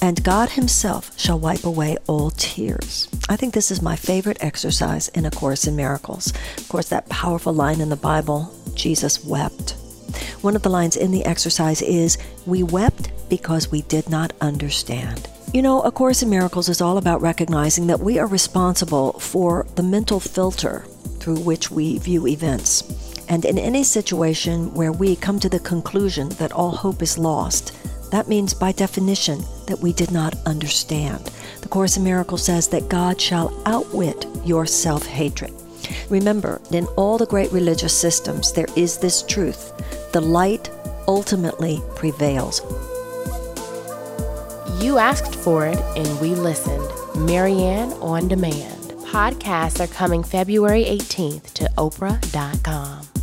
and God Himself shall wipe away all tears. I think this is my favorite exercise in A Course in Miracles. Of course, that powerful line in the Bible Jesus wept. One of the lines in the exercise is, We wept because we did not understand. You know, A Course in Miracles is all about recognizing that we are responsible for the mental filter through which we view events. And in any situation where we come to the conclusion that all hope is lost, that means by definition that we did not understand. The Course in Miracles says that God shall outwit your self hatred. Remember, in all the great religious systems, there is this truth the light ultimately prevails. You asked for it and we listened. Marianne on Demand. Podcasts are coming February 18th to Oprah.com.